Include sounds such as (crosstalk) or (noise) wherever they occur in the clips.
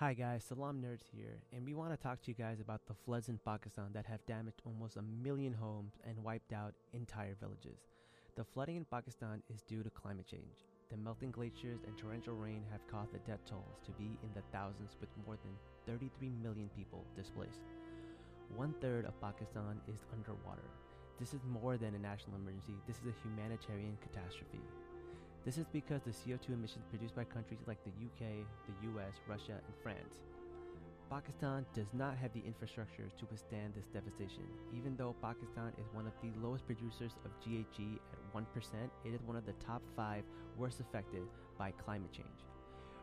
Hi guys, Salaam Nerds here, and we want to talk to you guys about the floods in Pakistan that have damaged almost a million homes and wiped out entire villages. The flooding in Pakistan is due to climate change. The melting glaciers and torrential rain have caused the death tolls to be in the thousands with more than 33 million people displaced. One third of Pakistan is underwater. This is more than a national emergency, this is a humanitarian catastrophe. This is because the CO2 emissions produced by countries like the UK, the US, Russia, and France. Pakistan does not have the infrastructure to withstand this devastation. Even though Pakistan is one of the lowest producers of GHG at 1%, it is one of the top 5 worst affected by climate change.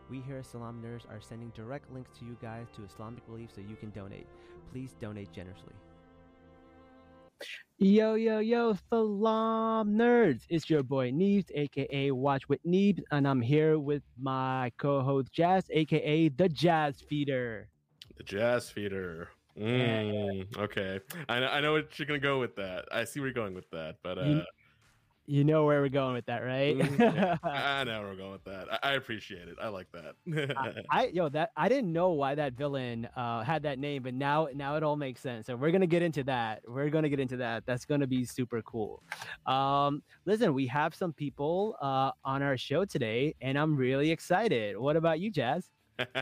We here at Salaam Nerds are sending direct links to you guys to Islamic Relief so you can donate. Please donate generously. Yo, yo, yo, Salaam Nerds. It's your boy Neebz, aka Watch with Neebz, and I'm here with my co host Jazz, aka The Jazz Feeder. The Jazz Feeder. Mm, okay. I know, I know what you're going to go with that. I see where you're going with that, but. Uh, you, you know where we're going with that, right? Mm, I know where we're going with that. I, I appreciate it. I like that. I, (laughs) I, yo that I didn't know why that villain uh, had that name, but now now it all makes sense. So we're gonna get into that. We're gonna get into that. That's gonna be super cool. Um, listen, we have some people uh, on our show today, and I'm really excited. What about you, Jazz?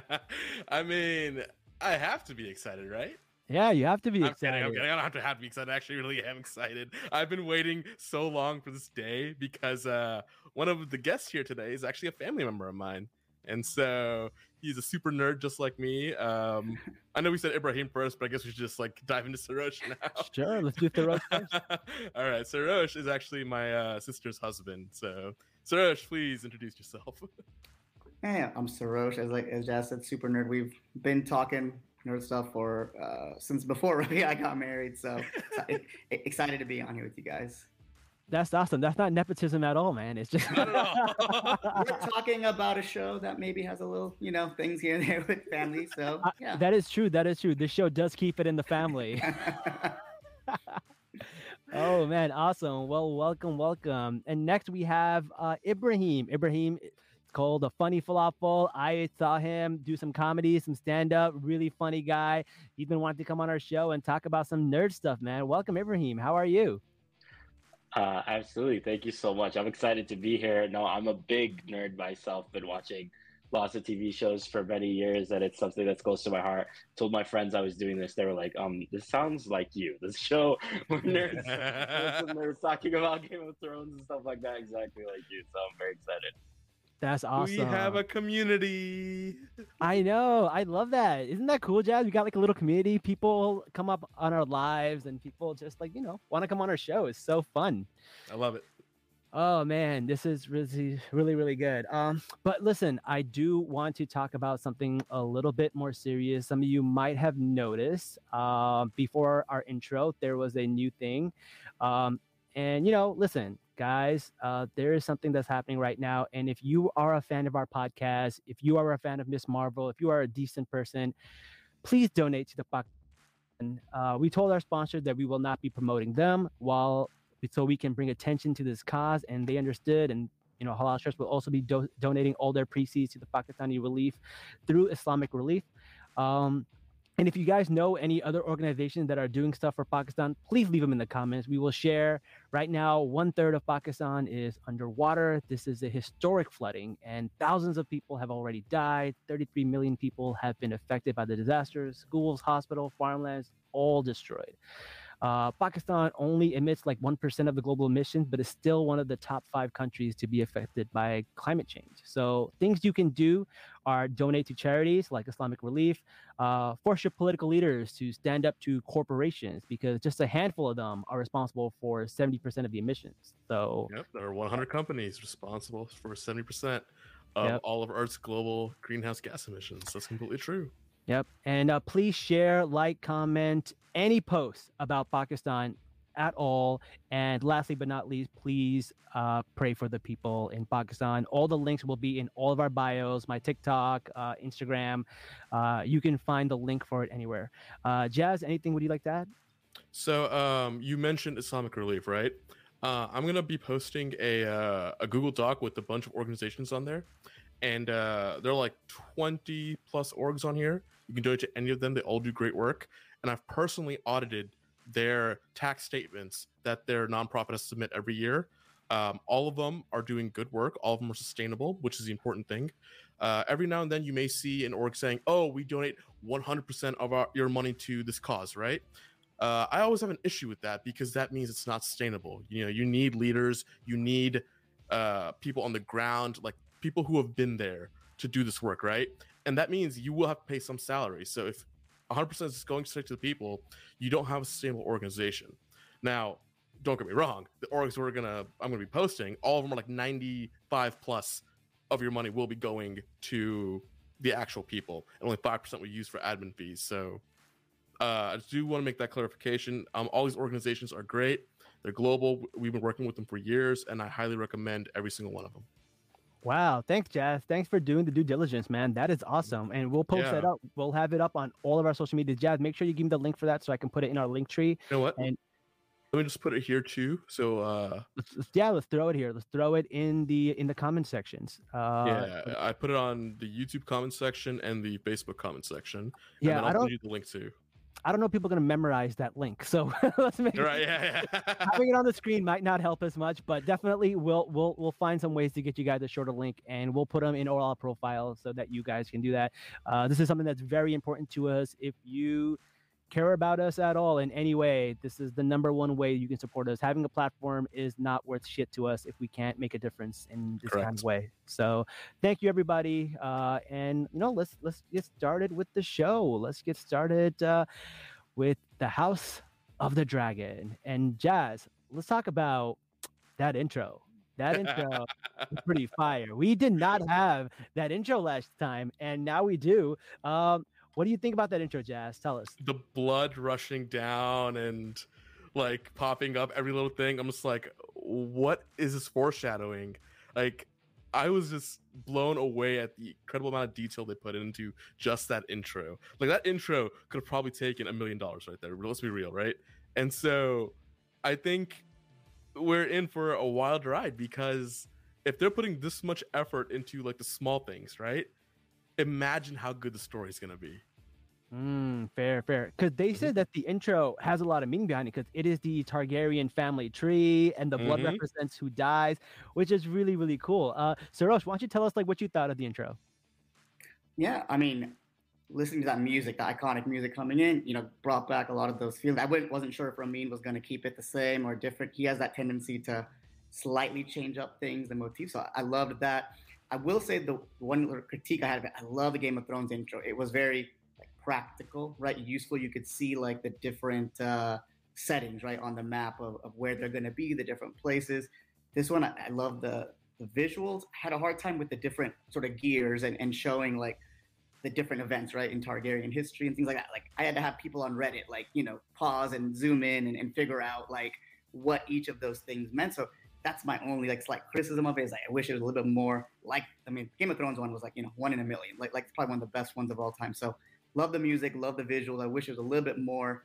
(laughs) I mean, I have to be excited, right? Yeah, you have to be I'm excited. Kidding, I'm kidding. I don't have to have to be excited. I actually really am excited. I've been waiting so long for this day because uh, one of the guests here today is actually a family member of mine. And so he's a super nerd just like me. Um, I know we said Ibrahim first, but I guess we should just like dive into Sarosh (laughs) now. Sure, let's do Sarosh first. (laughs) All right, Sarosh is actually my uh, sister's husband. So Sarosh, please introduce yourself. (laughs) Hey, I'm Sarosh. As like as Jazz said, super nerd. We've been talking nerd stuff for uh, since before (laughs) really I got married. So (laughs) excited to be on here with you guys. That's awesome. That's not nepotism at all, man. It's just (laughs) we're talking about a show that maybe has a little, you know, things here and there with family. So yeah. Uh, that is true. That is true. This show does keep it in the family. oh man, awesome. Well, welcome, welcome. And next we have uh, Ibrahim. Ibrahim called a funny falafel. I saw him do some comedy, some stand up. Really funny guy. He's been wanting to come on our show and talk about some nerd stuff, man. Welcome, Ibrahim. How are you? Uh, absolutely. Thank you so much. I'm excited to be here. No, I'm a big nerd myself. Been watching lots of TV shows for many years, and it's something that's close to my heart. Told my friends I was doing this. They were like, "Um, this sounds like you. (laughs) This show where nerds, (laughs) nerds talking about Game of Thrones and stuff like that, exactly like you." So I'm very excited. That's awesome. We have a community. I know. I love that. Isn't that cool, Jazz? We got like a little community. People come up on our lives and people just like, you know, want to come on our show. It's so fun. I love it. Oh man, this is really, really, really good. Um, but listen, I do want to talk about something a little bit more serious. Some of you might have noticed uh, before our intro, there was a new thing. Um, and you know, listen, guys, uh, there is something that's happening right now. And if you are a fan of our podcast, if you are a fan of Miss Marvel, if you are a decent person, please donate to the podcast. Uh, we told our sponsors that we will not be promoting them while so we can bring attention to this cause, and they understood. And you know, Halal Trust will also be do- donating all their proceeds to the Pakistani relief through Islamic Relief. Um, and if you guys know any other organizations that are doing stuff for Pakistan, please leave them in the comments. We will share. Right now, one third of Pakistan is underwater. This is a historic flooding, and thousands of people have already died. 33 million people have been affected by the disasters. Schools, hospitals, farmlands, all destroyed. Uh, Pakistan only emits like 1% of the global emissions, but is still one of the top five countries to be affected by climate change. So, things you can do are donate to charities like Islamic Relief, uh, force your political leaders to stand up to corporations because just a handful of them are responsible for 70% of the emissions. So, yep, there are 100 companies responsible for 70% of yep. all of Earth's global greenhouse gas emissions. That's completely true. Yep. And uh, please share, like, comment any posts about Pakistan at all. And lastly but not least, please uh, pray for the people in Pakistan. All the links will be in all of our bios, my TikTok, uh, Instagram. Uh, you can find the link for it anywhere. Uh, Jazz, anything would you like to add? So um, you mentioned Islamic Relief, right? Uh, I'm gonna be posting a uh, a Google Doc with a bunch of organizations on there, and there are like 20 plus orgs on here. You can donate to any of them. They all do great work. And I've personally audited their tax statements that their nonprofit has submit every year. Um, all of them are doing good work. All of them are sustainable, which is the important thing. Uh, every now and then, you may see an org saying, "Oh, we donate 100% of our your money to this cause," right? Uh, I always have an issue with that because that means it's not sustainable. You know, you need leaders, you need uh, people on the ground, like people who have been there to do this work, right? And that means you will have to pay some salary. So if 100% is going straight to the people, you don't have a sustainable organization. Now, don't get me wrong, the orgs we're gonna I'm gonna be posting, all of them are like 95 plus of your money will be going to the actual people, and only five percent we use for admin fees. So uh, I do want to make that clarification. Um, all these organizations are great. They're global. We've been working with them for years, and I highly recommend every single one of them. Wow, thanks, Jazz. Thanks for doing the due diligence, man. That is awesome. And we'll post Yeah. that up. We'll have it up on all of our social media. Jazz, make sure you give me the link for that so I can put it in our link tree. You know what? And- Let me just put it here too. So uh, Let's, yeah, let's throw it here. Let's throw it in the in the comment sections. Uh, yeah, I put it on the YouTube comment section and the Facebook comment section. and yeah. then I'll I don't you the link too. I don't know if people are gonna memorize that link. So (laughs) let's make Right? Yeah, yeah. (laughs) having it on the screen might not help as much, but definitely we'll we'll we'll find some ways to get you guys a shorter link, and we'll put them in all our profiles so that you guys can do that. Uh, this is something that's very important to us. If you care about us at all in any way, this is the number one way you can support us. Having a platform is not worth shit to us if we can't make a difference in this kind of way. So thank you everybody, uh, and you know let's let's get started with the show. Let's get started uh, with the House of the Dragon and Jazz. Let's talk about that intro. That intro (laughs) is pretty fire. We did not have that intro last time, and now we do. Um, what do you think about that intro, Jazz? Tell us. the blood rushing down and like popping up every little thing. I'm just like, what is this foreshadowing? Like, I was just blown away at the incredible amount of detail they put into just that intro. Like that intro could have probably taken a million dollars right there. Let's be real, right? And so, I think we're in for a wild ride because if they're putting this much effort into like the small things, right? Imagine how good the story is gonna be. Mm, fair, fair. Because they Mm-hmm. said that the intro has a lot of meaning behind it. Because it is the Targaryen family tree, and the blood Mhm. represents who dies, which is really, really cool. Uh, Sarosh, why don't you tell us like what you thought of the intro? Yeah, I mean, listening to that music, the iconic music coming in, you know, brought back a lot of those feelings. I wasn't sure if Ramin was going to keep it the same or different. He has that tendency to slightly change up things, and motifs. So I loved that. I will say the one critique I had of it, I love the Game of Thrones intro. It was very like practical, right? Useful. You could see like the different uh, settings, right, on the map of, of where they're going to be, the different places. This one, I, I love the the visuals. I had a hard time with the different sort of gears and, and showing like the different events, right, in Targaryen history and things like that. Like I had to have people on Reddit, like, you know, pause and zoom in and, and figure out like what each of those things meant. So that's my only like slight criticism of it is like I wish it was a little bit more like I mean Game of Thrones one was like, you know, one in a million. Like like it's probably one of the best ones of all time. So love the music, love the visuals. I wish it was a little bit more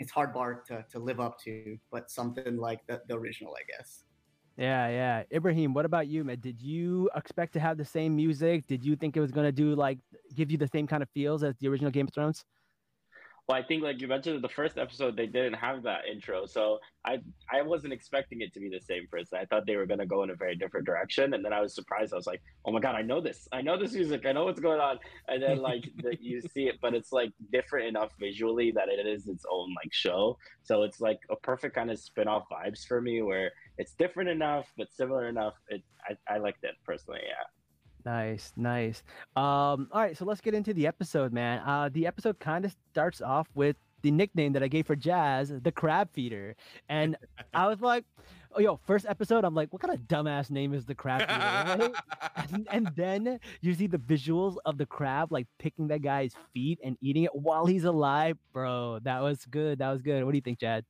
it's hard bar to, to live up to, but something like the, the original, I guess. Yeah, yeah. Ibrahim, what about you, man? Did you expect to have the same music? Did you think it was gonna do like give you the same kind of feels as the original Game of Thrones? Well, I think like you mentioned, the first episode they didn't have that intro, so I I wasn't expecting it to be the same person. I thought they were gonna go in a very different direction, and then I was surprised. I was like, oh my god, I know this, I know this music, I know what's going on. And then like (laughs) the, you see it, but it's like different enough visually that it is its own like show. So it's like a perfect kind of spin off vibes for me, where it's different enough but similar enough. It I, I liked it personally. Yeah. Nice, nice. Um, all right, so let's get into the episode, man. Uh, the episode kind of starts off with the nickname that I gave for Jazz, the Crab Feeder, and I was like, "Oh, yo, first episode." I'm like, "What kind of dumbass name is the Crab Feeder?" right? (laughs) and, and then you see the visuals of the crab like picking that guy's feet and eating it while he's alive, bro. That was good. That was good. What do you think, Jad?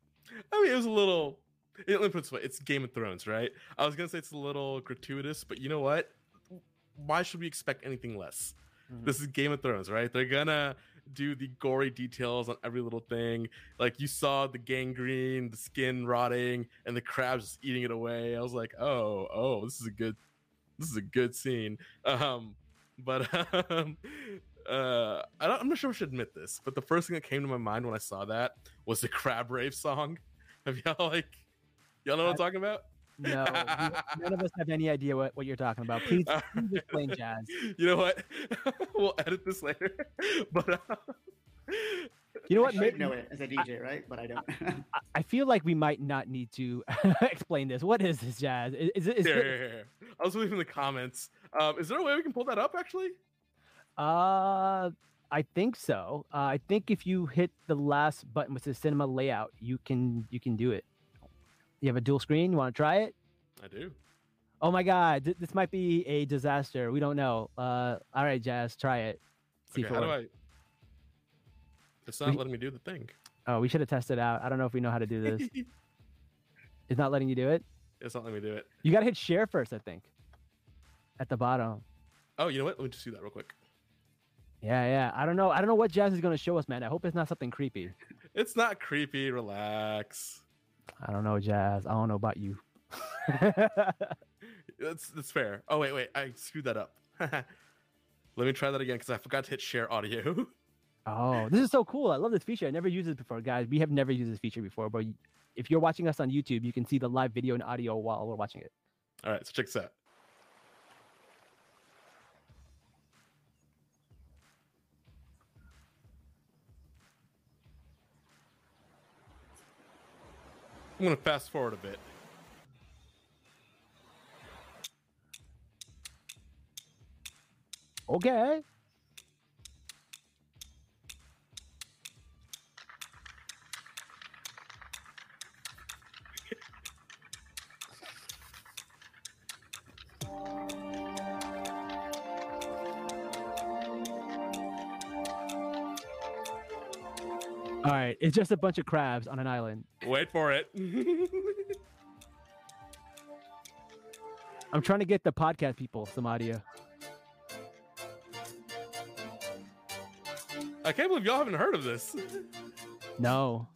I mean, it was a little. It, let me put it this way: it's Game of Thrones, right? I was gonna say it's a little gratuitous, but you know what? Why should we expect anything less? Mhm. This is Game of Thrones, right? They're gonna do the gory details on every little thing. Like you saw the gangrene, the skin rotting, and the crabs just eating it away. I was like, oh, oh, this is a good, this is a good scene. Um, but (laughs) um, uh, I don't, I'm not sure if I should admit this, but the first thing that came to my mind when I saw that was the Crab Rave song. (laughs) Have y'all like, y'all know what I'm talking about? No, (laughs) none of us have any idea what, what you're talking about. Please, please explain (laughs) jazz. You know what? (laughs) we'll edit this later. But uh, You know what? should know it as a DJ, right? But I don't. I- I feel like we might not need to explain this. What is this jazz? Is, is, it- is here, it- here, here. I was leaving the comments. Um, is there a way we can pull that up? Actually, Uh, I think so. Uh, I think if you hit the last button, which is cinema layout, you can you can do it. You have a dual screen. You want to try it? I do. Oh my God, th- this might be a disaster. We don't know. Uh, all right, Jazz, try it. See Okay, how do. I? It's not We- letting me do the thing. Oh, we should have tested out. I don't know if we know how to do this. (laughs) it's not letting you do it. it's not letting me do it. You gotta hit share first, I think. At the bottom. Oh, you know what? Let me just do that real quick. Yeah, yeah. I don't know. I don't know what Jazz is gonna show us, man. I hope it's not something creepy. (laughs) It's not creepy. Relax. I don't know, Jazz. I don't know about you. (laughs) That's that's fair. Oh wait, wait. I screwed that up. (laughs) Let me try that again because I forgot to hit share audio. (laughs) oh, this is so cool. I love this feature. I never used it before, guys. We have never used this feature before, but if you're watching us on YouTube, you can see the live video and audio while we're watching it. All right, so check this out. I'm gonna fast forward a bit. Okay. All right, it's just a bunch of crabs on an island. Wait for it. I'm trying to get the podcast people some audio. I can't believe y'all haven't heard of this. No.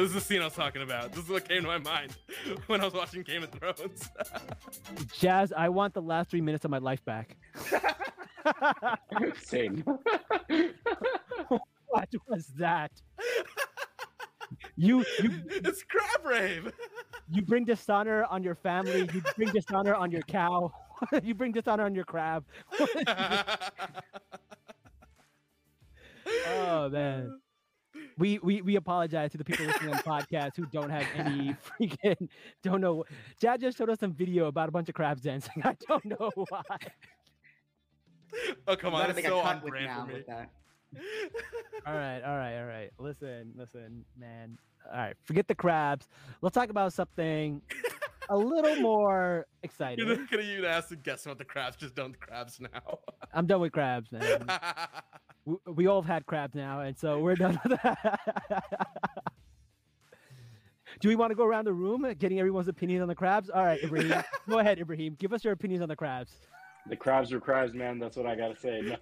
So this is the scene I was talking about. This is what came to my mind (laughs) when I was watching Game of Thrones. (laughs) Jazz, I want the last three minutes of my life back. (laughs) Same. what was that? You you it's Crab Rave. you bring dishonor on your family. You bring dishonor on your cow. you bring dishonor on your crab. oh man. We, we we apologize to the people listening on podcasts who don't have any (laughs) freaking don't know. Jad just showed us some video about a bunch of crabs dancing. (laughs) I don't know why. oh come on, glad I it's think so on brand for me. with that. All right, all right, all right. Listen, listen, man. All right, forget the crabs. Let's talk about something (laughs) a little more exciting. You're not gonna even ask to guess what the crabs just done the crabs now. (laughs) I'm done with crabs, man. (laughs) we, we all have had crabs now, and so we're done with that. (laughs) Do we want to go around the room getting everyone's opinion on the crabs? All right, Ibrahim. go ahead, Ibrahim. Give us your opinions on the crabs. The crabs are crabs, man. That's what I gotta say. No,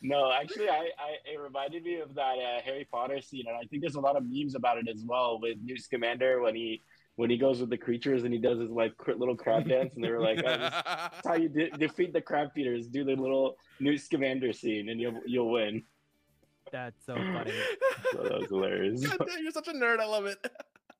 no actually, I, I it reminded me of that uh, Harry Potter scene, and I think there's a lot of memes about it as well with Newt Scamander when he when he goes with the creatures and he does his like little crab dance, and they were like, oh, this- "That's how you de- defeat the crab feeders. Do the little Newt Scamander scene, and you'll you'll win." That's so funny. (laughs) So that was hilarious. God damn, you're such a nerd. I love it.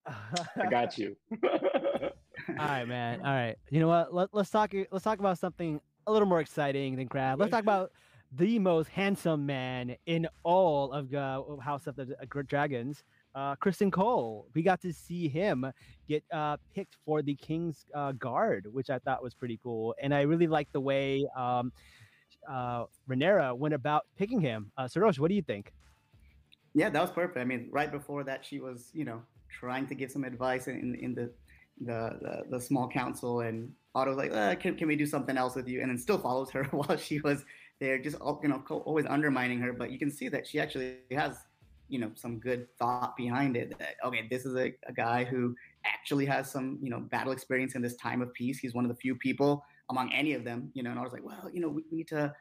I got you. (laughs) All right, man. All right. You know what? Let, let's talk. Let's talk about something a little more exciting than crab. Let's talk about the most handsome man in all of uh, House of the Dragons, uh, Criston Cole. We got to see him get uh, picked for the King's uh, Guard, which I thought was pretty cool, and I really liked the way um, uh, Rhaenyra went about picking him. Uh, Sarosh, what do you think? Yeah, that was perfect. I mean, right before that, she was, you know, trying to give some advice in in the the the, the small council, and Otto was like, uh, can can we do something else with you? And then still follows her (laughs) while she was there, just al- you know, always undermining her. But you can see that she actually has, you know, some good thought behind it. That okay, this is a, a guy who actually has some, you know, battle experience in this time of peace. He's one of the few people among any of them, you know. And I was like, well, you know, we, we need to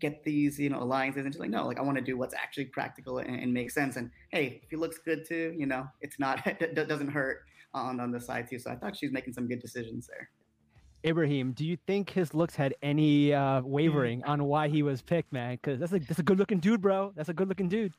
get these, you know, alliances. And she's like, no, like I want to do what's actually practical and, and makes sense. And hey, if he looks good too, you know, it's not, (laughs) it doesn't hurt on on the side too. So I thought she's making some good decisions there. Ibrahim, do you think his looks had any uh, wavering on why he was picked, man? Because that's a that's a good looking dude, bro. That's a good looking dude.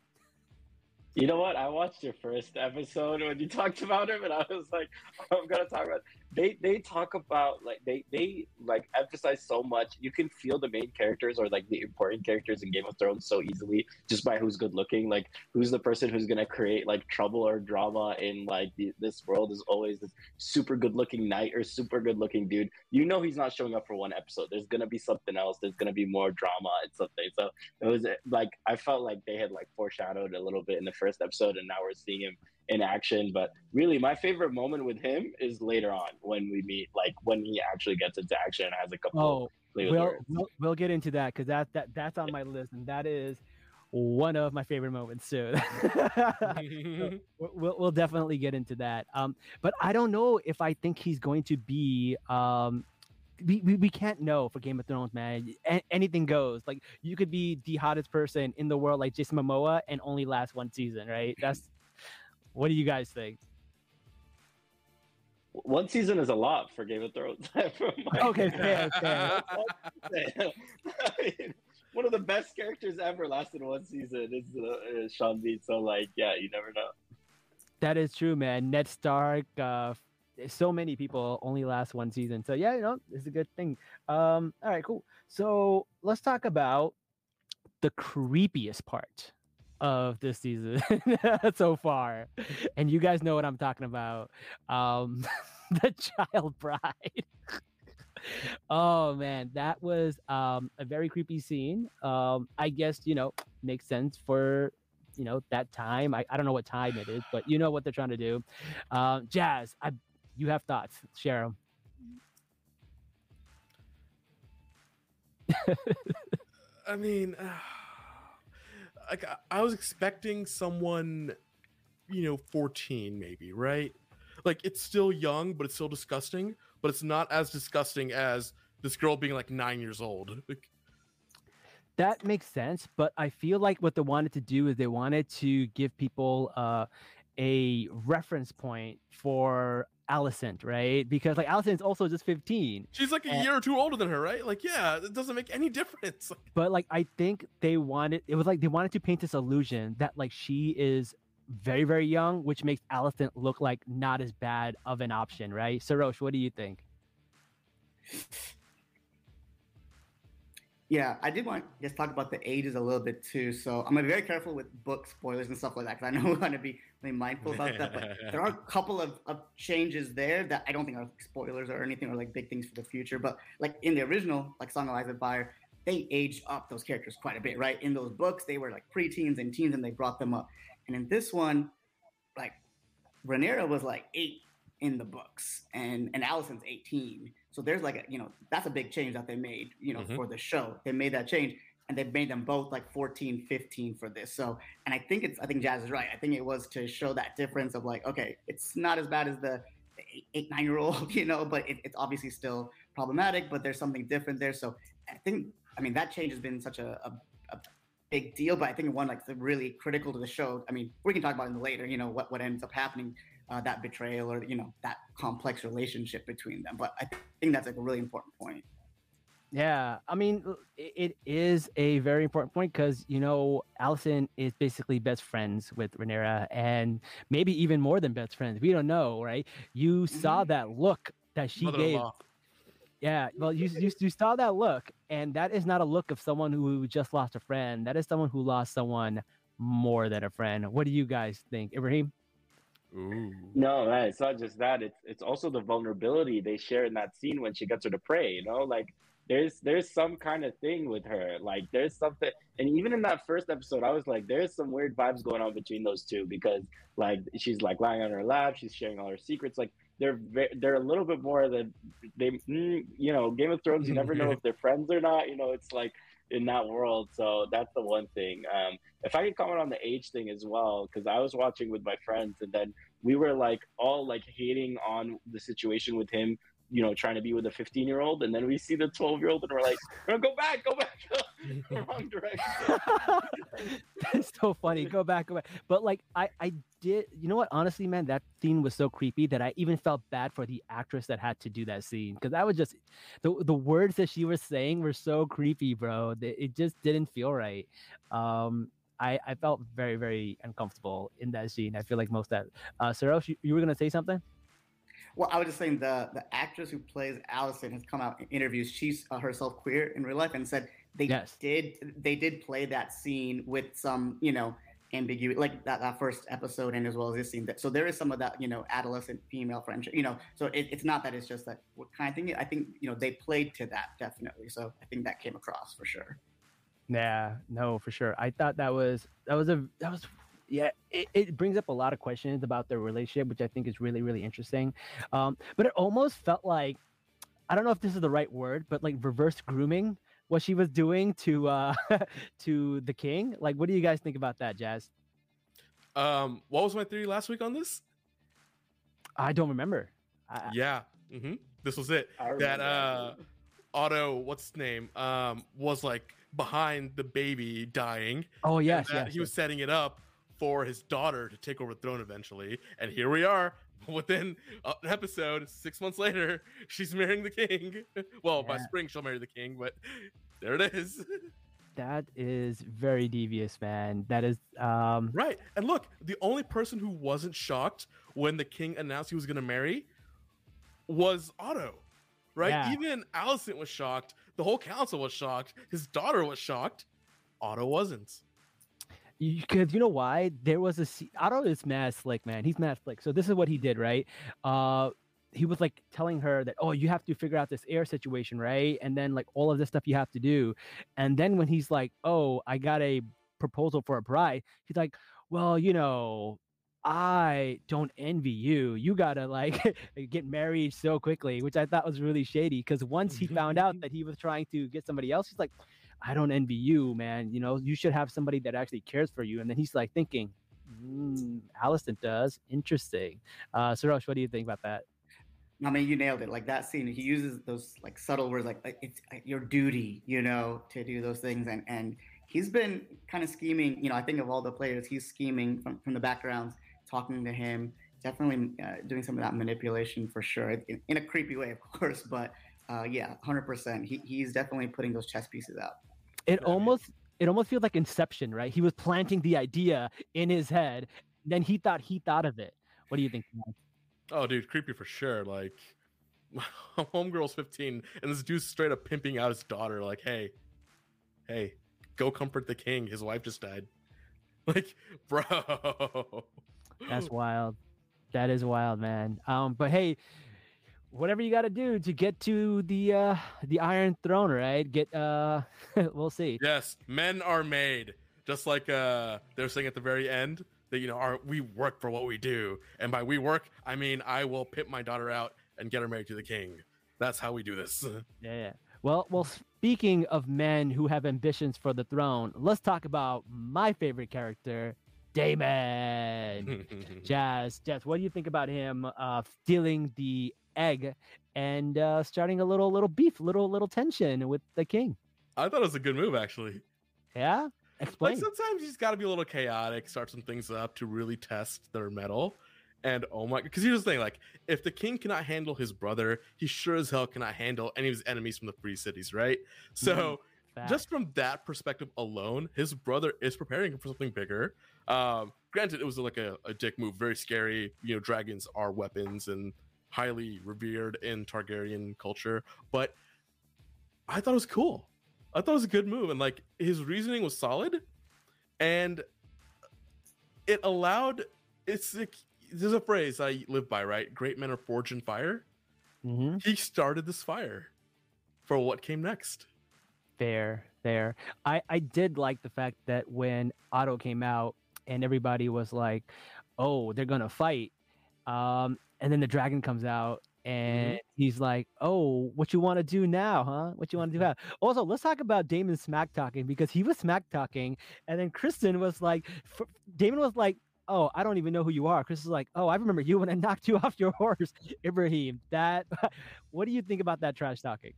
You know what? I watched your first episode when you talked about him, and I was like, I'm gonna talk about. They they talk about like they they like emphasize so much. You can feel the main characters or like the important characters in Game of Thrones so easily just by who's good looking. Like who's the person who's gonna create like trouble or drama in like the, this world is always this super good looking knight or super good looking dude. You know he's not showing up for one episode. There's gonna be something else. There's gonna be more drama and something. So it was like I felt like they had like foreshadowed a little bit in the first first episode, and now we're seeing him in action. But really, my favorite moment with him is later on when we meet, like when he actually gets into action and has a couple. Oh, we'll, we'll, we'll get into that because that that that's on my list, and that is one of my favorite moments too. (laughs) (laughs) we'll, we'll definitely get into that. Um, but I don't know if I think he's going to be um, we, we, we can't know for Game of Thrones, man. A- anything goes. Like you could be the hottest person in the world, like Jason Momoa, and only last one season, right? That's what do you guys think? One season is a lot for Game of Thrones. (laughs) okay, (laughs) fair, fair. (laughs) one of the best characters ever lasted one season is, uh, is Sean Bean. So, like, yeah, you never know. That is true, man. Ned Stark, uh, so many people only last one season. So yeah, you know, it's a good thing. Um, all right, cool. So let's talk about the creepiest part of this season (laughs) so far. And you guys know what I'm talking about. Um (laughs) the child bride. oh man, that was um a very creepy scene. Um I guess, you know, makes sense for you know that time I, I don't know what time it is but you know what they're trying to do um, jazz i you have thoughts. Share them. I mean, uh, like I was expecting someone, you know, 14 maybe, right? Like it's still young, but it's still disgusting. But it's not as disgusting as this girl being like nine years old. (laughs) That makes sense, but I feel like what they wanted to do is they wanted to give people uh, a reference point for Alicent, right? Because like Alicent's also just 15. She's like a and, year or two older than her, right? Like, yeah, it doesn't make any (laughs) difference. But like I think they wanted it was like they wanted to paint this illusion that like she is very, very young, which makes Alicent look like not as bad of an option, right? Sarosh, what do you think? (laughs) Yeah, I did want to just talk about the ages a little bit too. So I'm gonna be very careful with book spoilers and stuff like that because I know (laughs) we're gonna be really mindful about that. But there are a (laughs) couple of, of changes there that I don't think are spoilers or anything or like big things for the future. But like in the original, like Song of Ice and Fire, they aged up those characters quite a bit, right? In those books, they were like preteens and teens, and they brought them up. And in this one, like Rhaenyra was like eight in the books, and and Alicent's 18 so there's like a, you know, that's a big change that they made, you know, mm-hmm. for the show. They made that change and they've made them both like 14, 15 for this. So, and I think it's, I think Jazz is right. I think it was to show that difference of like, okay, it's not as bad as the eight, eight nine year old, (laughs) you know, but it, it's obviously still problematic, but there's something different there. So I think, I mean, that change has been such a, a, a big deal, but I think one like really critical to the show. I mean, we can talk about it later, you know, what, what ends up happening uh, that betrayal or you know that complex relationship between them. But I think that's like a really important point. Yeah, I mean, it is a very important point because you know Alicent is basically best friends with Rhaenyra, and maybe even more than best friends. We don't know, right? You mm-hmm. saw that look that she gave. Yeah, well, you, you you saw that look, and that is not a look of someone who just lost a friend. That is someone who lost someone more than a friend. What do you guys think, Ibrahim? Ooh. No, man, it's not just that. It's it's also the vulnerability they share in that scene when she gets her to pray. You know, like there's there's some kind of thing with her. Like there's something, and even in that first episode, I was like, there's some weird vibes going on between those two because like she's like lying on her lap, she's sharing all her secrets. Like they're they're a little bit more than they, mm, you know, Game of Thrones. You never know (laughs) if they're friends or not. You know, it's like in that world. So that's the one thing. Um, if I can comment on the age thing as well, because I was watching with my friends, and then we were like all like hating on the situation with him you know, trying to be with a 15 year old, and then we see the 12 year old, and we're like, no, go back, go back, (laughs) (laughs) wrong direction. (laughs) That's so funny. Go back, go back. But like, I, I did. You know what? Honestly, man, that scene was so creepy that I even felt bad for the actress that had to do that scene because that was just the the words that she was saying were so creepy, bro. That It just didn't feel right. Um, I, I felt very, very uncomfortable in that scene. I feel like most that. Uh, Sarosh, you, you were gonna say something? Well, I was just saying the the actress who plays Alicent has come out in interviews. She's uh, herself queer in real life and said they Yes. did they did play that scene with some you know ambiguity like that, that first episode and as well as this scene. That so there is some of that you know adolescent female friendship. You know, so it, it's not that it's just that what kind of thing. I think you know they played to that definitely. So I think that came across for sure. Yeah, no, for sure. I thought that was that was a that was yeah. It, it brings up a lot of questions about their relationship, which I think is really really interesting. Um, but it almost felt like I don't know if this is the right word, but like reverse grooming what she was doing to uh (laughs) to the king. Like, what do you guys think about that, Jazz? Um, what was my theory last week on this? I don't remember. I, Yeah, hmm this was it. That uh, Otto, what's his name, um, was like behind the baby dying. oh yes, yes. he was setting it up for his daughter to take over the throne eventually. And here we are. (laughs) Within uh, an episode, six months later, (laughs) she's marrying the king. (laughs) well, by spring, she'll marry the king, but there it is. That is very devious, man. That is um right. And look, the only person who wasn't shocked when the king announced he was going to marry was Otto. Right? Yeah. Even Alicent was shocked. The whole council was shocked. His daughter was shocked. Otto wasn't. because you know why there was a Otto is mad slick man he's mad slick so this is what he did right uh he was like telling her that oh you have to figure out this heir situation right and then like all of this stuff you have to do and then when he's like oh i got a proposal for a bride he's like well you know I don't envy you. You gotta like (laughs) get married so quickly, which I thought was really shady. Because once he found out (laughs) that he was trying to get somebody else, he's like, I don't envy you, man. You know, you should have somebody that actually cares for you. And then he's like thinking, mm, Alicent does. Interesting. Uh, Sarosh, what do you think about that? I mean, you nailed it. Like that scene, he uses those like subtle words, like like, it's uh, your duty, you know, to do those things. And and he's been kind of scheming. You know, I think of all the players, he's scheming from from the backgrounds, talking to him, definitely uh, doing some of that manipulation for sure, in, in a creepy way, of course. But uh, yeah, hundred percent. He he's definitely putting those chess pieces out. It Right. almost it almost feels like Inception, right? He was planting the idea in his head, then he thought he thought of it. What do you think? Mike? Oh, dude, creepy for sure. Like, (laughs) homegirl's 15, and this dude's straight up pimping out his daughter. Like, hey, hey, go comfort the king. His wife just died. (laughs) Like, bro. That's (laughs) wild. That is wild, man. Um, but hey, whatever you got to do to get to the uh the Iron Throne, right? Get uh, (laughs) we'll see. yes, men are made. Just like uh, they're saying at the very end that you know, our we work for what we do, and by we work, I mean I will pimp my daughter out and get her married to the king. That's how we do this. Yeah, (laughs) yeah. Well, well. Speaking of men who have ambitions for the throne, let's talk about my favorite character, Daemon. (laughs) Jazz, Jazz, what do you think about him uh, stealing the egg and uh, starting a little little beef, little little tension with the king? I thought it was a good move, actually. Yeah, Like explain. sometimes you just got to be a little chaotic, start some things up to really test their mettle. And oh my, because here's the thing: like, if the king cannot handle his brother, he sure as hell cannot handle any of his enemies from the free cities, right? So, Facts. just from that perspective alone, his brother is preparing him for something bigger. Um, granted, it was like a, a dick move, very scary. You know, dragons are weapons and highly revered in Targaryen culture, but I thought it was cool. I thought it was a good move, and like his reasoning was solid, and it allowed. It's like there's a phrase I live by, right? Great men are forged in fire. Mhm. He started this fire for what came next. Fair, fair. I I did like the fact that when Otto came out and everybody was like, "Oh, they're gonna fight," um, and then the dragon comes out and he's like, "Oh, what you want to do now, huh? What you want to do (laughs) now?" Also, let's talk about Daemon smack talking because he was smack talking, and then Criston was like, f- Daemon was like, "Oh, I don't even know who you are." Chris is like, "Oh, I remember you when I (laughs) knocked you off your horse, Ibrahim." That, (laughs) what do you think about that trash talking?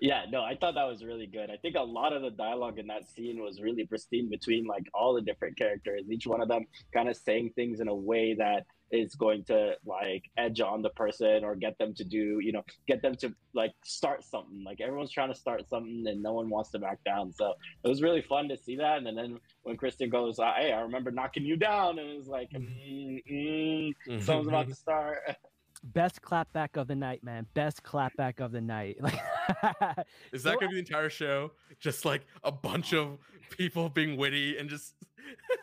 Yeah, no, I thought that was really good. I think a lot of the dialogue in that scene was really pristine between like all the different characters, each one of them kind of saying things in a way that is going to like edge on the person or get them to do, you know, get them to like start something. Like everyone's trying to start something and no one wants to back down. So it was really fun to see that. And then when Criston goes, "Hey, I remember knocking you down," and it was like, mm, mm, someone's about to start. (laughs) Best clapback of the night, man. Best clapback of the night. (laughs) Like, Is that So- gonna be the entire show? Just like a bunch of people being witty and just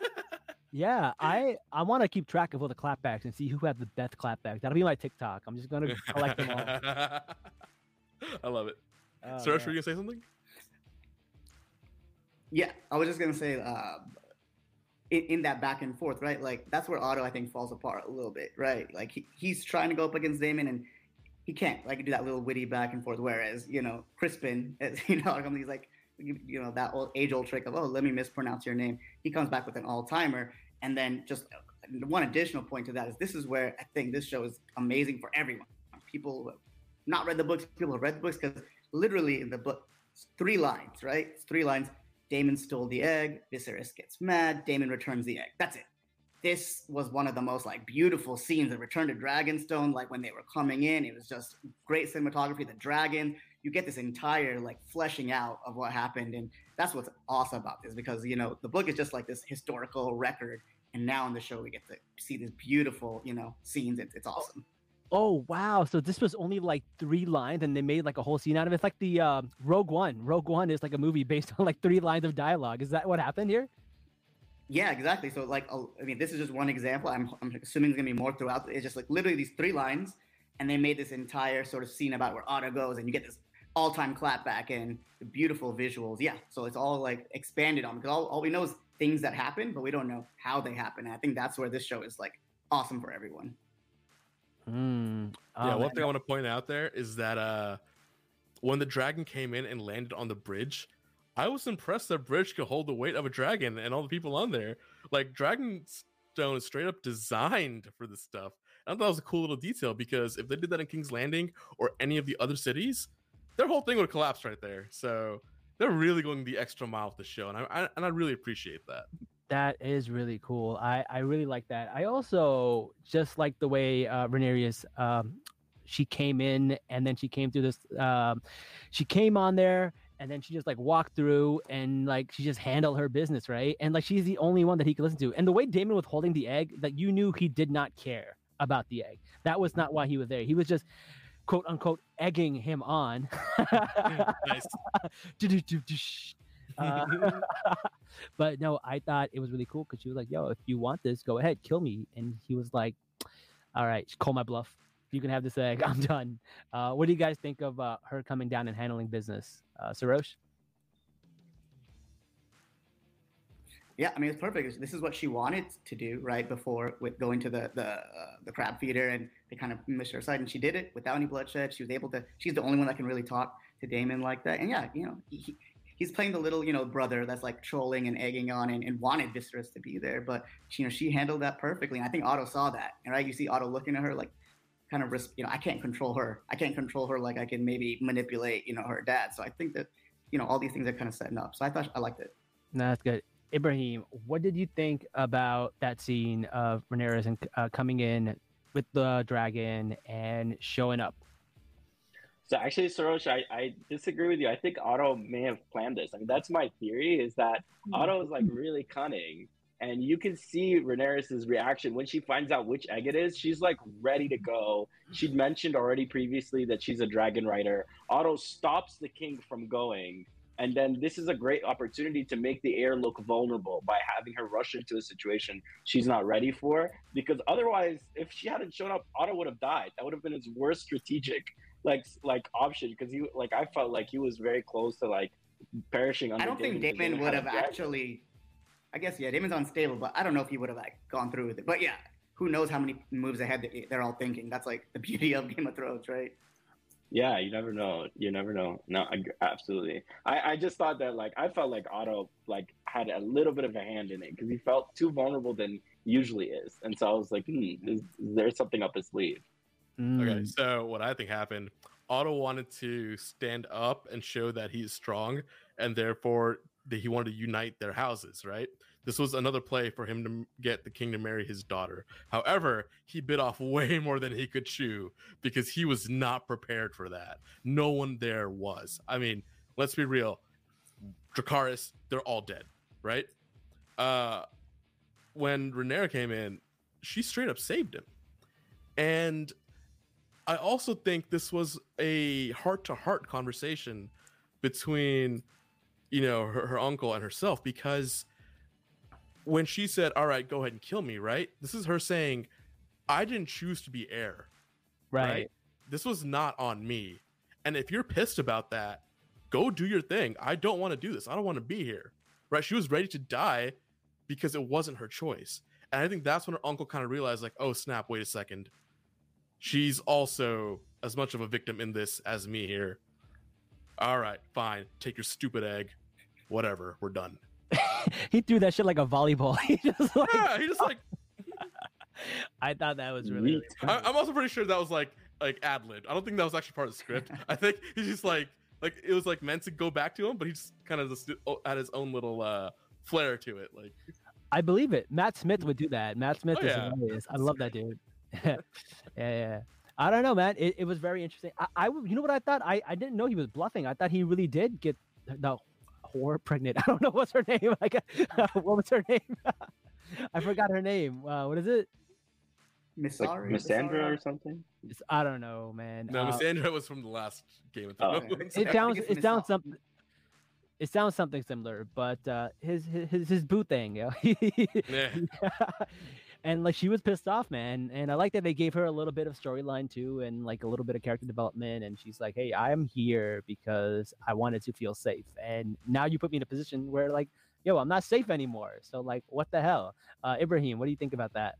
(laughs) yeah, I I want to keep track of all the clapbacks and see who had the best clapback. That'll be my TikTok. I'm just gonna collect them all. (laughs) I love it. Oh, Suresh, man. were you gonna say something? Yeah, I was just gonna say, uh, in, in that back and forth, right? Like that's where Otto I think falls apart a little bit, right? Like he, he's trying to go up against Daemon and he can't like do that little witty back and forth. Whereas you know Crispin, (laughs) as you know, he's like you, know that old age old trick of oh let me mispronounce your name. He comes back with an all timer, and then just uh, one additional point to that is this is where I think this show is amazing for everyone. People who have not read the books, people who have read the books, because literally in the book, three lines, right? It's three lines. Daemon stole the egg. Viserys gets mad. Daemon returns the egg. That's it. This was one of the most like beautiful scenes of Return to Dragonstone. Like when they were coming in, it was just great cinematography. The dragon, you get this entire like fleshing out of what happened, and that's what's awesome about this because you know the book is just like this historical record, and now in the show we get to see these beautiful you know scenes. It's, it's oh, awesome. Oh wow! So this was only like three lines, and they made like a whole scene out of it. It's like the um, Rogue One. Rogue One is like a movie based (laughs) on like three lines of dialogue. Is that what happened here? Yeah, exactly. So like, uh, I mean, this is just one example. I'm, I'm assuming there's gonna be more throughout. It's just like literally these three lines, and they made this entire sort of scene about where Otto goes, and you get this all-time clapback and beautiful visuals. Yeah, so it's all like expanded on because all, all we know is things that happen, but we don't know how they happen. And I think that's where this show is like awesome for everyone. Mm. yeah, Oh, one man. thing I want to point out there is that uh when the dragon came in and landed on the bridge, I was impressed that bridge could hold the weight of a dragon and all the people on there. Like Dragonstone is straight up designed for this stuff. I thought that was a cool little detail because if they did that in King's Landing or any of the other cities, their whole thing would collapse right there. So they're really going the extra mile with the show, and I, I and I really appreciate that. That is really cool. I, I really like that. I also just like the way uh, um, she came in and then she came through this. Um, she came on there and then she just like walked through and like she just handled her business, right? And like she's the only one that he could listen to. And the way Daemon was holding the egg, that you knew he did not care about the egg. That was not why he was there. He was just quote unquote egging him on. (laughs) nice. (laughs) Uh, (laughs) (laughs) but no, I thought it was really cool because she was like, "Yo, if you want this, go ahead, kill me." And he was like, "All right, call my bluff. You can have this egg. (laughs) I'm done." Uh, what do you guys think of uh, her coming down and handling business, uh, Sarosh? Yeah, I mean it's perfect. This is what she wanted to do right before with going to the the uh, the crab feeder, and they kind of missed her side, and she did it without any bloodshed. She was able to. She's the only one that can really talk to Daemon like that, and yeah, you know, he, he's playing the little you know brother that's like trolling and egging on, and, and wanted Viserys to be there, but you know she handled that perfectly, and I think Otto saw that, right, you see Otto looking at her like kind of res- you know I can't control her, I can't control her like I can maybe manipulate you know her dad, so I think that you know all these things are kind of setting up, so I thought I liked it. No, that's good. Ibrahim, what did you think about that scene of Rhaenyra and uh, coming in with the dragon and showing up? So actually, Sarosh, I, I disagree with you. I think Otto may have planned this. I mean, that's my theory. Is that hmm. Otto is like really cunning, and you can see Rhaenyra's reaction when she finds out which egg it is. She's like ready to go. She'd mentioned already previously that she's a dragon rider. Otto stops the king from going, and then this is a great opportunity to make the heir look vulnerable by having her rush into a situation she's not ready for. Because otherwise, if she hadn't shown up, Otto would have died. That would have been his worst strategic like like option because he like I felt like he was very close to like perishing. Under I don't think Daemon because Daemon would have actually. I guess yeah, Daemon's unstable, but I don't know if he would have like gone through with it. But yeah, who knows how many moves ahead they're all thinking? That's like the (laughs) beauty of Game of Thrones, right? Yeah, you never know. You never know. No, I, absolutely. I, I just thought that like I felt like Otto like had a little bit of a hand in it because he felt too vulnerable than usually is, and so I was like, hmm, is, is there something up his sleeve? Okay, Mm. so what I think happened, Otto wanted to stand up and show that he's strong, and therefore that he wanted to unite their houses. Right. This was another play for him to get the king to marry his daughter. However, he bit off (laughs) way more than he could chew because he was not prepared for that. No one there was. I mean, let's be real. Dracaris, they're all dead, right? Uh, when Renera came in, she straight up saved him, and I also think this was a heart to heart conversation between, you know, her, her uncle and herself because when she said, All right, go ahead and kill me, right? This is her saying, I didn't choose to be heir. right. This was not on me. And if you're pissed about that, go do your thing. I don't want to do this. I don't want to be here. Right? She was ready to die because it wasn't her choice. And I think that's when her uncle kind of realized, like, oh, snap, wait a second. She's also as much of a victim in this as me here. All right, fine. Take your stupid egg. Whatever. We're done. (laughs) he threw that shit like a volleyball. (laughs) he just like Yeah, he just like (laughs) I thought that was really, really funny. I, I'm also pretty sure that was like like ad lib. I don't think that was actually part of the script. I think he's just like like it was like meant to go back to him, but he just kind of just oh, had his own little uh flair to it. Like I believe it. Matt Smith would do that. Matt Smith Oh, is yeah. hilarious. I love that dude. (laughs) yeah, yeah. I don't know, man. It, it was very interesting. I, you know what I thought? I, I didn't know he was bluffing. I thought he really did get the whore pregnant. (laughs) I don't know what's her name. (laughs) Like, what was her name? I forgot her name. Uh, what is it? Miss Like Sari, Miss Sandra or something? It's, I don't know, man. no, Uh, Miss Andrea was from the last Game of Oh, Thrones. okay. it sounds it sounds something. It sounds something similar, but uh, his his his, his boot thing, you know. yeah. And like she was pissed off, man. And I like that they gave her a little bit of storyline too, and like a little bit of character development. And she's like, "Hey, I'm here because I wanted to feel safe, and now you put me in a position where like, yo, I'm not safe anymore. So like, what the hell, uh, Ibrahim? What do you think about that?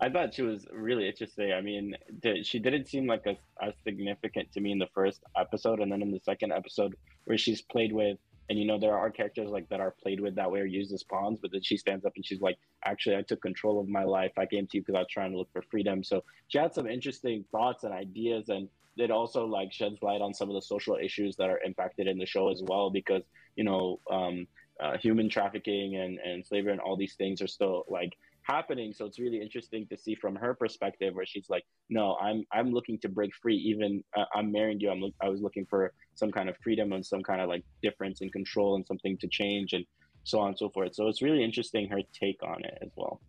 I thought she was really interesting. I mean, she didn't seem like as, as significant to me in the first episode, and then in the second episode, where she's played with, and you know, there are characters like that are played with that way or used as pawns, but then she stands up and she's like, "Actually, I took control of my life. I came to you because I was trying to look for freedom." So she had some interesting thoughts and ideas, and it also like sheds light on some of the social issues that are impacted in the show as well, because you know, um, uh, human trafficking and and slavery and all these things are still like happening so it's really interesting to see from her perspective where she's like no i'm i'm looking to break free even uh, i'm marrying you i'm look, i was looking for some kind of freedom and some kind of like difference in control and something to change and so on and so forth so it's really interesting her take on it as well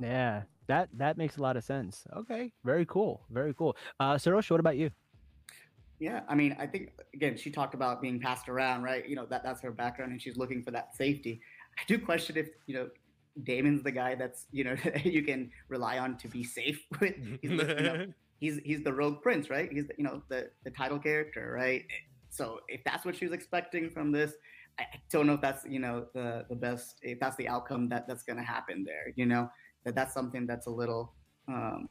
Yeah, that that makes a lot of sense. Okay, very cool, very cool. Uh, Sarosh, what about you? Yeah, I mean, I think again, she talked about being passed around, right? You know, that that's her background, and she's looking for that safety. I do question if you know Daemon's the guy that's you know (laughs) you can rely on to be safe (laughs) with. He's, the- you know, (laughs) he's he's the rogue prince, right? He's the, you know the the title character, right? So if that's what she was expecting from this, I, I don't know if that's you know the the best if that's the outcome that that's going to happen there. You know that that's something that's a little um,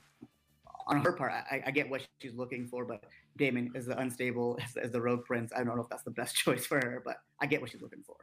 on her part. I, I get what she's looking for, but Damon is the unstable as, as the rogue prince. I don't know if that's the best choice for her, but I get what she's looking for.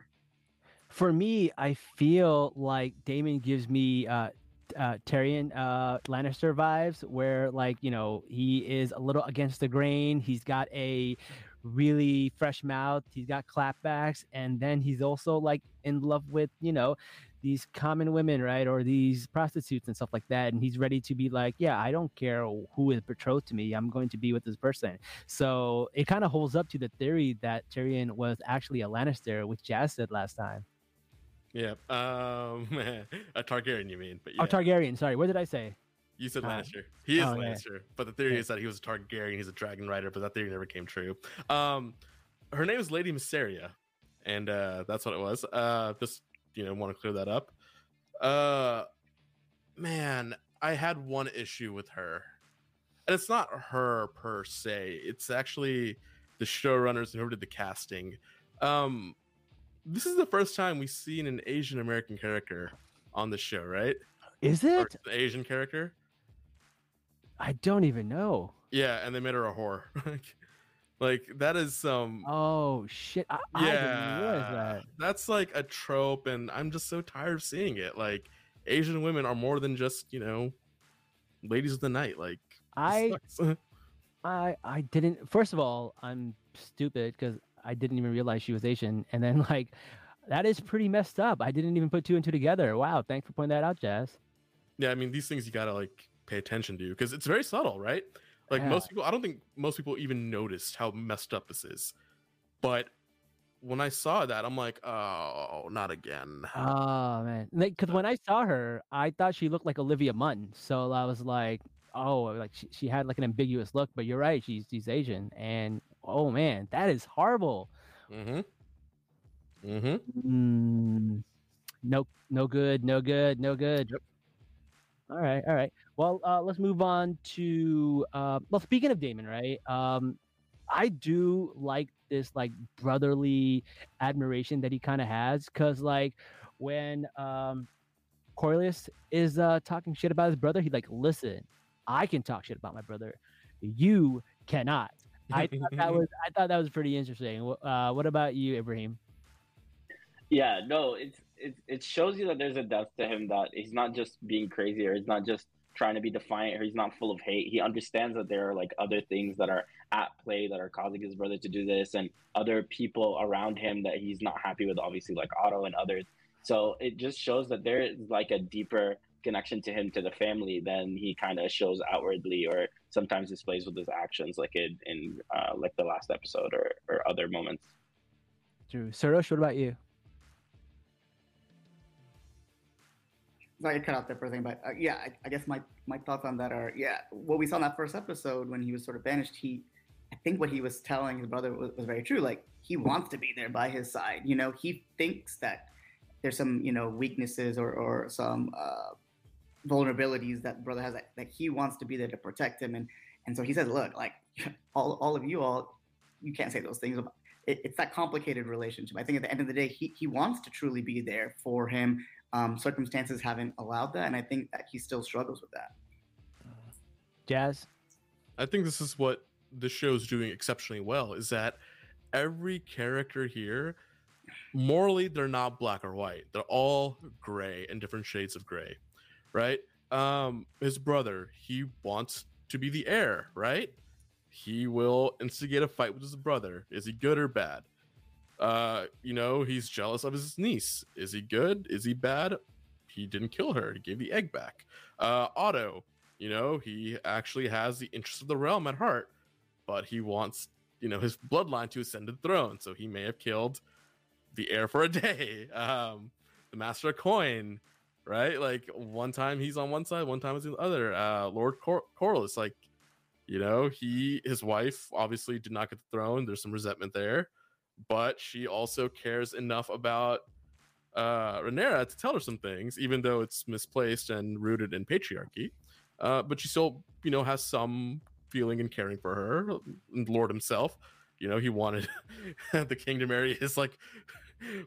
For me, I feel like Daemon gives me uh, uh, Tyrion uh, Lannister vibes, where like you know he is a little against the grain. He's got a really fresh mouth. He's got clapbacks, and then he's also like in love with you know these common women, right, or these prostitutes and stuff like that. And he's ready to be like, yeah, I don't care who is betrothed to me. I'm going to be with this person. So it kind of holds up to the theory that Tyrion was actually a Lannister, which Jazz said last time. Yeah. Um, (laughs) a Targaryen, you mean? But yeah, Oh, Targaryen. Sorry, what did I say? you said uh, Lannister. He is oh, yeah. Lannister, but the theory Yeah. is that he was a Targaryen. He's a dragon rider, but that theory never came true. Um, her name is Lady Mysaria, and uh, that's what it was. Uh, just you know, want to clear that up. Uh, man, I had one issue with her, and it's not her per se. It's actually the showrunners and who did the casting. Um, this is the first time we've seen an Asian American character on the show, right? Is Or it? an Asian character. I don't even know. Yeah, and they made her a whore. (laughs) like that is some. Oh shit! I, I didn't yeah, that. that's like a trope, and I'm just so tired of seeing it. Like Asian women are more than just you know, ladies of the night. Like I. (laughs) I I didn't. First of all, I'm stupid because I didn't even realize she was Asian, (laughs) and then like that is pretty messed up. I didn't even put two and two together. Wow, thanks for pointing that out, Jazz. yeah, I mean these things you gotta like pay attention to because it's very subtle, right? Like most people, I don't think most people even noticed how messed up this is. But when I saw that, I'm like, oh, not again. Oh man, like because when I saw her, I thought she looked like Olivia Munn. So I was like, oh, like she, she had like an ambiguous look. But you're right, she's she's Asian, and oh man, that is horrible. Mm-hmm. Mm-hmm. Mm, no, no good, no good, no good. Yep. All right, all right. Well, uh, let's move on to uh, well. Speaking of Daemon, right? Um, I do like this like brotherly admiration that he kind of has, cause like when um, Corlys is uh, talking shit about his brother, he like, listen, I can talk shit about my brother, you cannot. I thought (laughs) that was I thought that was pretty interesting. Uh, what about you, Ibrahim? Yeah, no, it's it it shows you that there's a depth to him that he's not just being crazy or he's not just trying to be defiant or he's not full of hate. He understands that there are like other things that are at play that are causing his brother to do this and other people around him that he's not happy with, obviously like Otto and others. So it just shows that there is like a deeper connection to him to the family than he kind of shows outwardly or sometimes displays with his actions like in, in uh, like the last episode or, or other moments. Drew, Surosh, what about you? Sorry, I cut out there for a second, but uh, yeah, I, I guess my, my thoughts on that are yeah, what we saw in that first episode when he was sort of banished, he, I think what he was telling his brother was, was very true. Like he wants to be there by his side. You know, he thinks that there's some you know weaknesses or or some uh, vulnerabilities that brother has that, that he wants to be there to protect him, and and so he says, look, like (laughs) all all of you all, you can't say those things. About, it, it's that complicated relationship. I think at the end of the day, he he wants to truly be there for him. Um, circumstances haven't allowed that, and I think that he still struggles with that. Jazz? I think this is what the show's doing exceptionally well is that every character here morally they're not black or white they're all gray and different shades of gray right? Um his brother he wants to be the heir right? He will instigate a fight with his brother. Is he good or bad? Uh you know he's jealous of his niece. Is he good? Is he bad? He didn't kill her. He gave the egg back. Uh otto you know he actually has the interest of the realm at heart but he wants you know his bloodline to ascend to the throne. So he may have killed the heir for a (laughs) day. Um the master of coin right? Like one time he's on one side one time he's on the other. Uh lord Cor- Corlys like you know he his wife obviously did not get the throne. There's some resentment there but she also cares enough about uh Rhaenyra to tell her some things even though it's misplaced and rooted in patriarchy. Uh but she still you know has some feeling and caring for her lord himself you know he wanted (laughs) the king to marry his like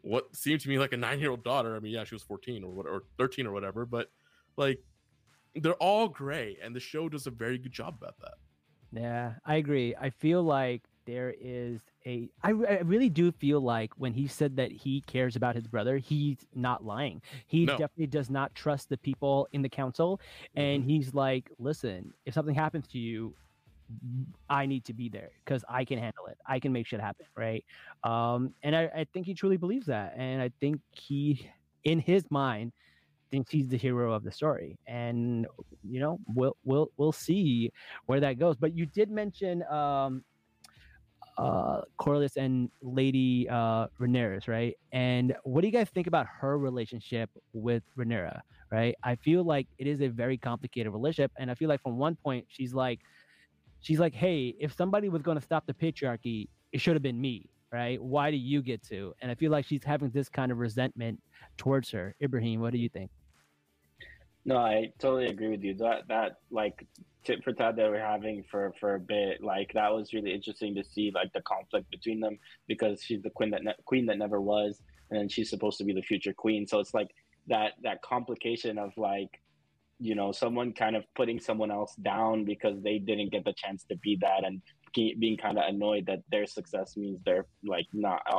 what seemed to me like a nine year old daughter i mean yeah she was 14 or what or 13 or whatever but like they're all gray and the show does a very good job about that Yeah, I agree. I feel like there is a. I, really do feel like when he said that he cares about his brother, he's not lying. He No. definitely does not trust the people in the council. And mm-hmm. he's like, listen, if something happens to you, I need to be there because I can handle it. I can make shit happen. Right. Um, and I, I think he truly believes that. And I think he, in his mind, thinks he's the hero of the story. And, you know, we'll, we'll, we'll see where that goes. But you did mention um, uh, Corlys and Lady uh, Rhaenyra, right? And what do you guys think about her relationship with Rhaenyra, right? I feel like it is a very complicated relationship, and I feel like from one point she's like, she's like, hey, if somebody was going to stop the patriarchy, it should have been me, right? Why do you get to? And I feel like she's having this kind of resentment towards her. Ibrahim, what do you think? No, I totally agree with you. That that like tit for tat that we're having for for a bit, like that was really interesting to see, like the conflict between them because she's the queen that ne- queen that never was, and then she's supposed to be the future queen. So it's like that that complication of like you know someone kind of putting someone else down because they didn't get the chance to be that and being kind of annoyed that their success means they're like not uh,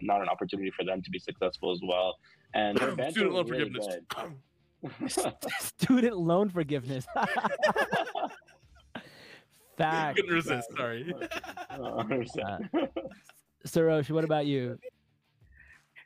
not an opportunity for them to be successful as well. And (coughs) student loan really forgiveness. (coughs) (laughs) student loan forgiveness. (laughs) Fact couldn't resist sorry. (laughs) Uh, Sarosh, what about you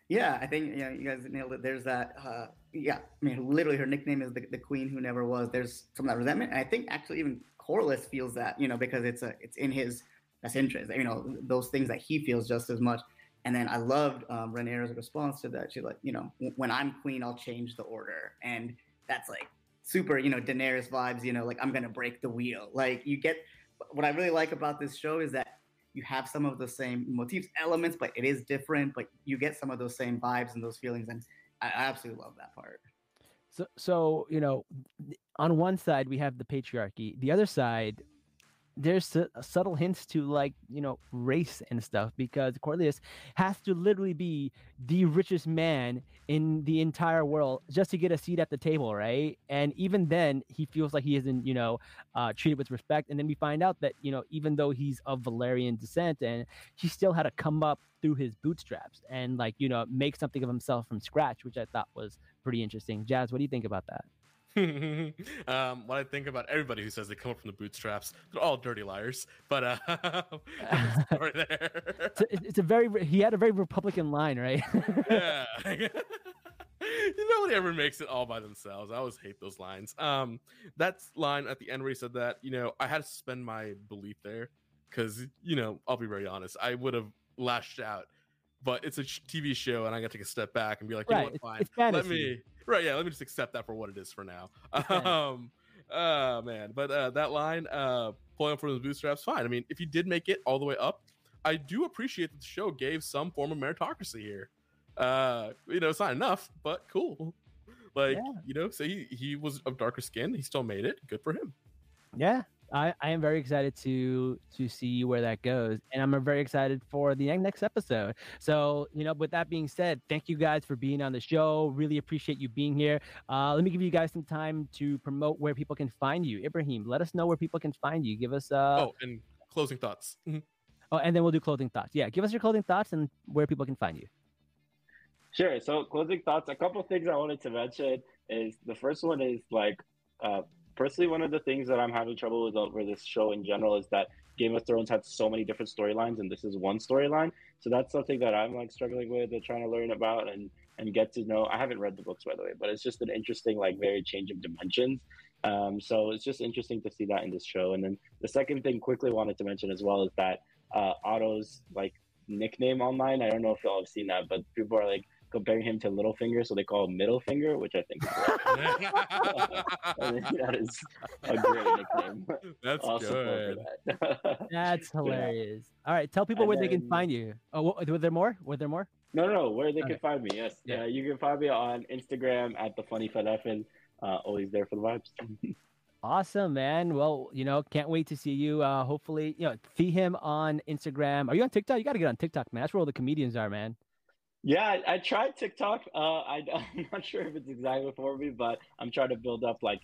yeah, I think yeah, you guys nailed it. There's that. Uh, yeah, I mean, literally, her nickname is the, the queen who never was. There's some of that resentment, and I think actually even Corlys feels that, you know, because it's a it's in his best interest. You know, those things that he feels just as much. And then I loved um, response to that. She's like, you know, when I'm queen, I'll change the order, and that's like super, you know, Daenerys vibes. You know, like I'm gonna break the wheel. Like you get what I really like about this show is that you have some of the same motifs, elements, but it is different. But you get some of those same vibes and those feelings, and I, absolutely love that part. So, so you know, on one side we have the patriarchy, the other side there's su- subtle hints to like you know race and stuff because Corlys has to literally be the richest man in the entire world just to get a seat at the table, right? And even then, he feels like he isn't you know uh, treated with respect. And then we find out that you know even though he's of Valyrian descent, and he still had to come up through his bootstraps and like you know make something of himself from scratch, which I thought was pretty interesting. Jazz, what do you think about that? (laughs) um, what I think about everybody who says they come up from the bootstraps, they're all dirty liars. But uh, (laughs) story (laughs) there. It's a, it's a, very he had a very Republican line, right? yeah. Nobody ever makes it all by themselves. I always hate those lines. Um, that line at the end where he said that, you know, I had to suspend my belief there because, you know, I'll be very honest, I would have lashed out. But it's a TV show, and I got to take a step back and be like, you right. know what, fine. Let me right yeah let me just accept that for what it is for now. (laughs) Um oh man but uh that line uh pulling from the bootstraps fine. I mean if you did make it all the way up i do appreciate that the show gave some form of meritocracy here. Uh you know it's not enough but cool. Like yeah. you know so he he was of darker skin he still made it. Good for him. Yeah I, I am very excited to to see where that goes, and I'm very excited for the next episode. So, you know, with that being said, thank you guys for being on the show. Really appreciate you being here. Uh, let me give you guys some time to promote where people can find you. Ibrahim, let us know where people can find you. Give us uh oh, and closing thoughts. Mm-hmm. oh, and then we'll do closing thoughts. Yeah, give us your closing thoughts and where people can find you. Sure. So, closing thoughts. A couple things I wanted to mention is the first one is like. Uh, personally, one of the things that I'm having trouble with over this show in general is that Game of Thrones had so many different storylines, and this is one storyline. So that's something that I'm like struggling with and trying to learn about and and get to know. I haven't read the books by the way, but it's just an interesting like very change of dimensions. Um, so it's just interesting to see that in this show. And then the second thing, quickly wanted to mention as well, is that uh, Otto's like nickname online. I don't know if y'all have seen that, but people are like comparing him to Littlefinger, so they call him Middle Finger, which I think is (laughs) (laughs) that is a great nickname. (laughs) That's awesome good. That. That's hilarious. Yeah. All right, tell people and where then, they can find you. Oh, were there more? Were there more? No, no, no. Where they can find me? Yes, yeah. Uh, you can find me on Instagram at the Funny Fedeffin. Uh, always there for the vibes. Awesome, man. Well, you know, can't wait to see you. Uh, hopefully, you know, see him on Instagram. Are you on TikTok? You got to get on TikTok, man. That's where all the comedians are, man. Yeah, I, I tried TikTok. Uh, I, (laughs) am not sure if it's exactly for me, but I'm trying to build up like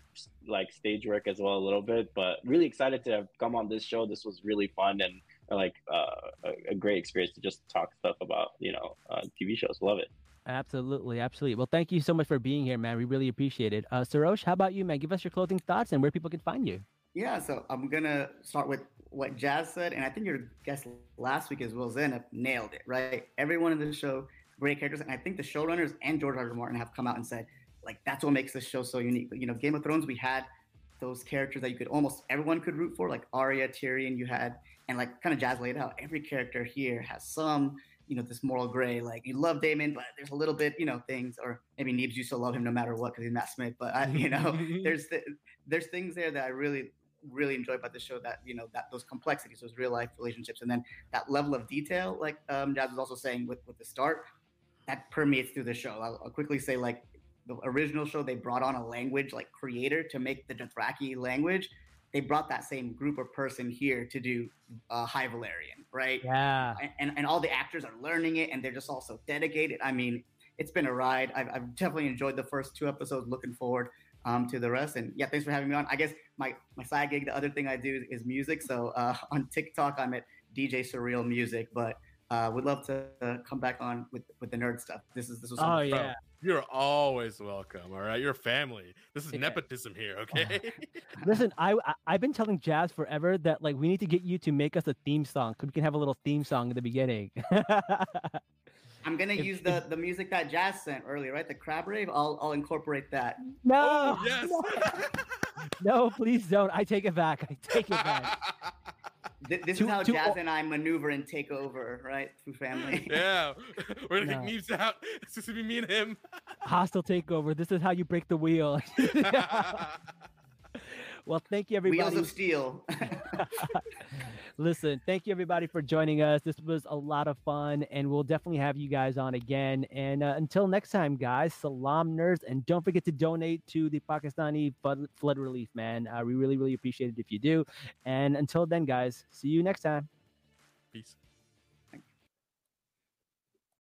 like stage work as well a little bit. But really excited to have come on this show. This was really fun and like uh, a, a, great experience to just talk stuff about you know uh, TV shows. Love it. Absolutely, absolutely. Well, thank you so much for being here, man. We really appreciate it. Uh, Sarosh, how about you, man? Give us your closing thoughts and where people can find you. Yeah, so I'm gonna start with what Jazz said, and I think your guest last week as well, Zen, nailed it. Right, everyone in the show great characters. And I think the showrunners and George R. R. Martin have come out and said, like, that's what makes this show so unique. You know, Game of Thrones, we had those characters that you could almost everyone could root for, like Arya, Tyrion. You had, and like kind of Jazz laid out, every character here has some, you know, this moral gray. Like you love Daemon, but there's a little bit, you know, things, or maybe Neebz used to love him no matter what because he's Matt Smith. But I, you know, (laughs) there's the, there's things there that I really really enjoy about the show that you know that those complexities those real life relationships and then that level of detail like um, jazz was also saying with with the start that permeates through the show. I'll, I'll, quickly say, like the original show, they brought on a language like creator to make the Dothraki language. They brought that same group or person here to do uh, High Valyrian, right? Yeah. And, and, and all the actors are learning it, and they're just also dedicated. I mean, it's been a ride. I've, I've definitely enjoyed the first two episodes. Looking forward um, to the rest. And yeah, thanks for having me on. I guess my my side gig, the other thing I do is music. So uh, (laughs) on TikTok, I'm at DJ Surreal Music, but uh, would love to uh, come back on with with the nerd stuff. This is this was Oh fun. yeah. You're always welcome. All right, you're family. This is Yeah. nepotism here. Okay. (laughs) Listen, I, I I've been telling Jazz forever that like we need to get you to make us a theme song. We can have a little theme song in the beginning. (laughs) I'm gonna If- use the the music that Jazz sent earlier, right? The crab rave. I'll I'll incorporate that. no, oh yes. no, (laughs) please don't. I take it back. I take it back. (laughs) Th- This To- is how Jazz all- and I maneuver and take over, right? Through family. (laughs) yeah, we're gonna No. kick Neves out. It's just gonna be me and him. Hostile takeover. This is how you break the wheel. well, thank you everybody. Wheels of steel. Listen, thank you everybody for joining us. This was a lot of fun, and we'll definitely have you guys on again. And uh, until next time, guys, Salaam Nerds, and don't forget to donate to the Pakistani flood, relief, man. Uh, we really, really appreciate it if you do. And until then, guys, see you next time. Peace.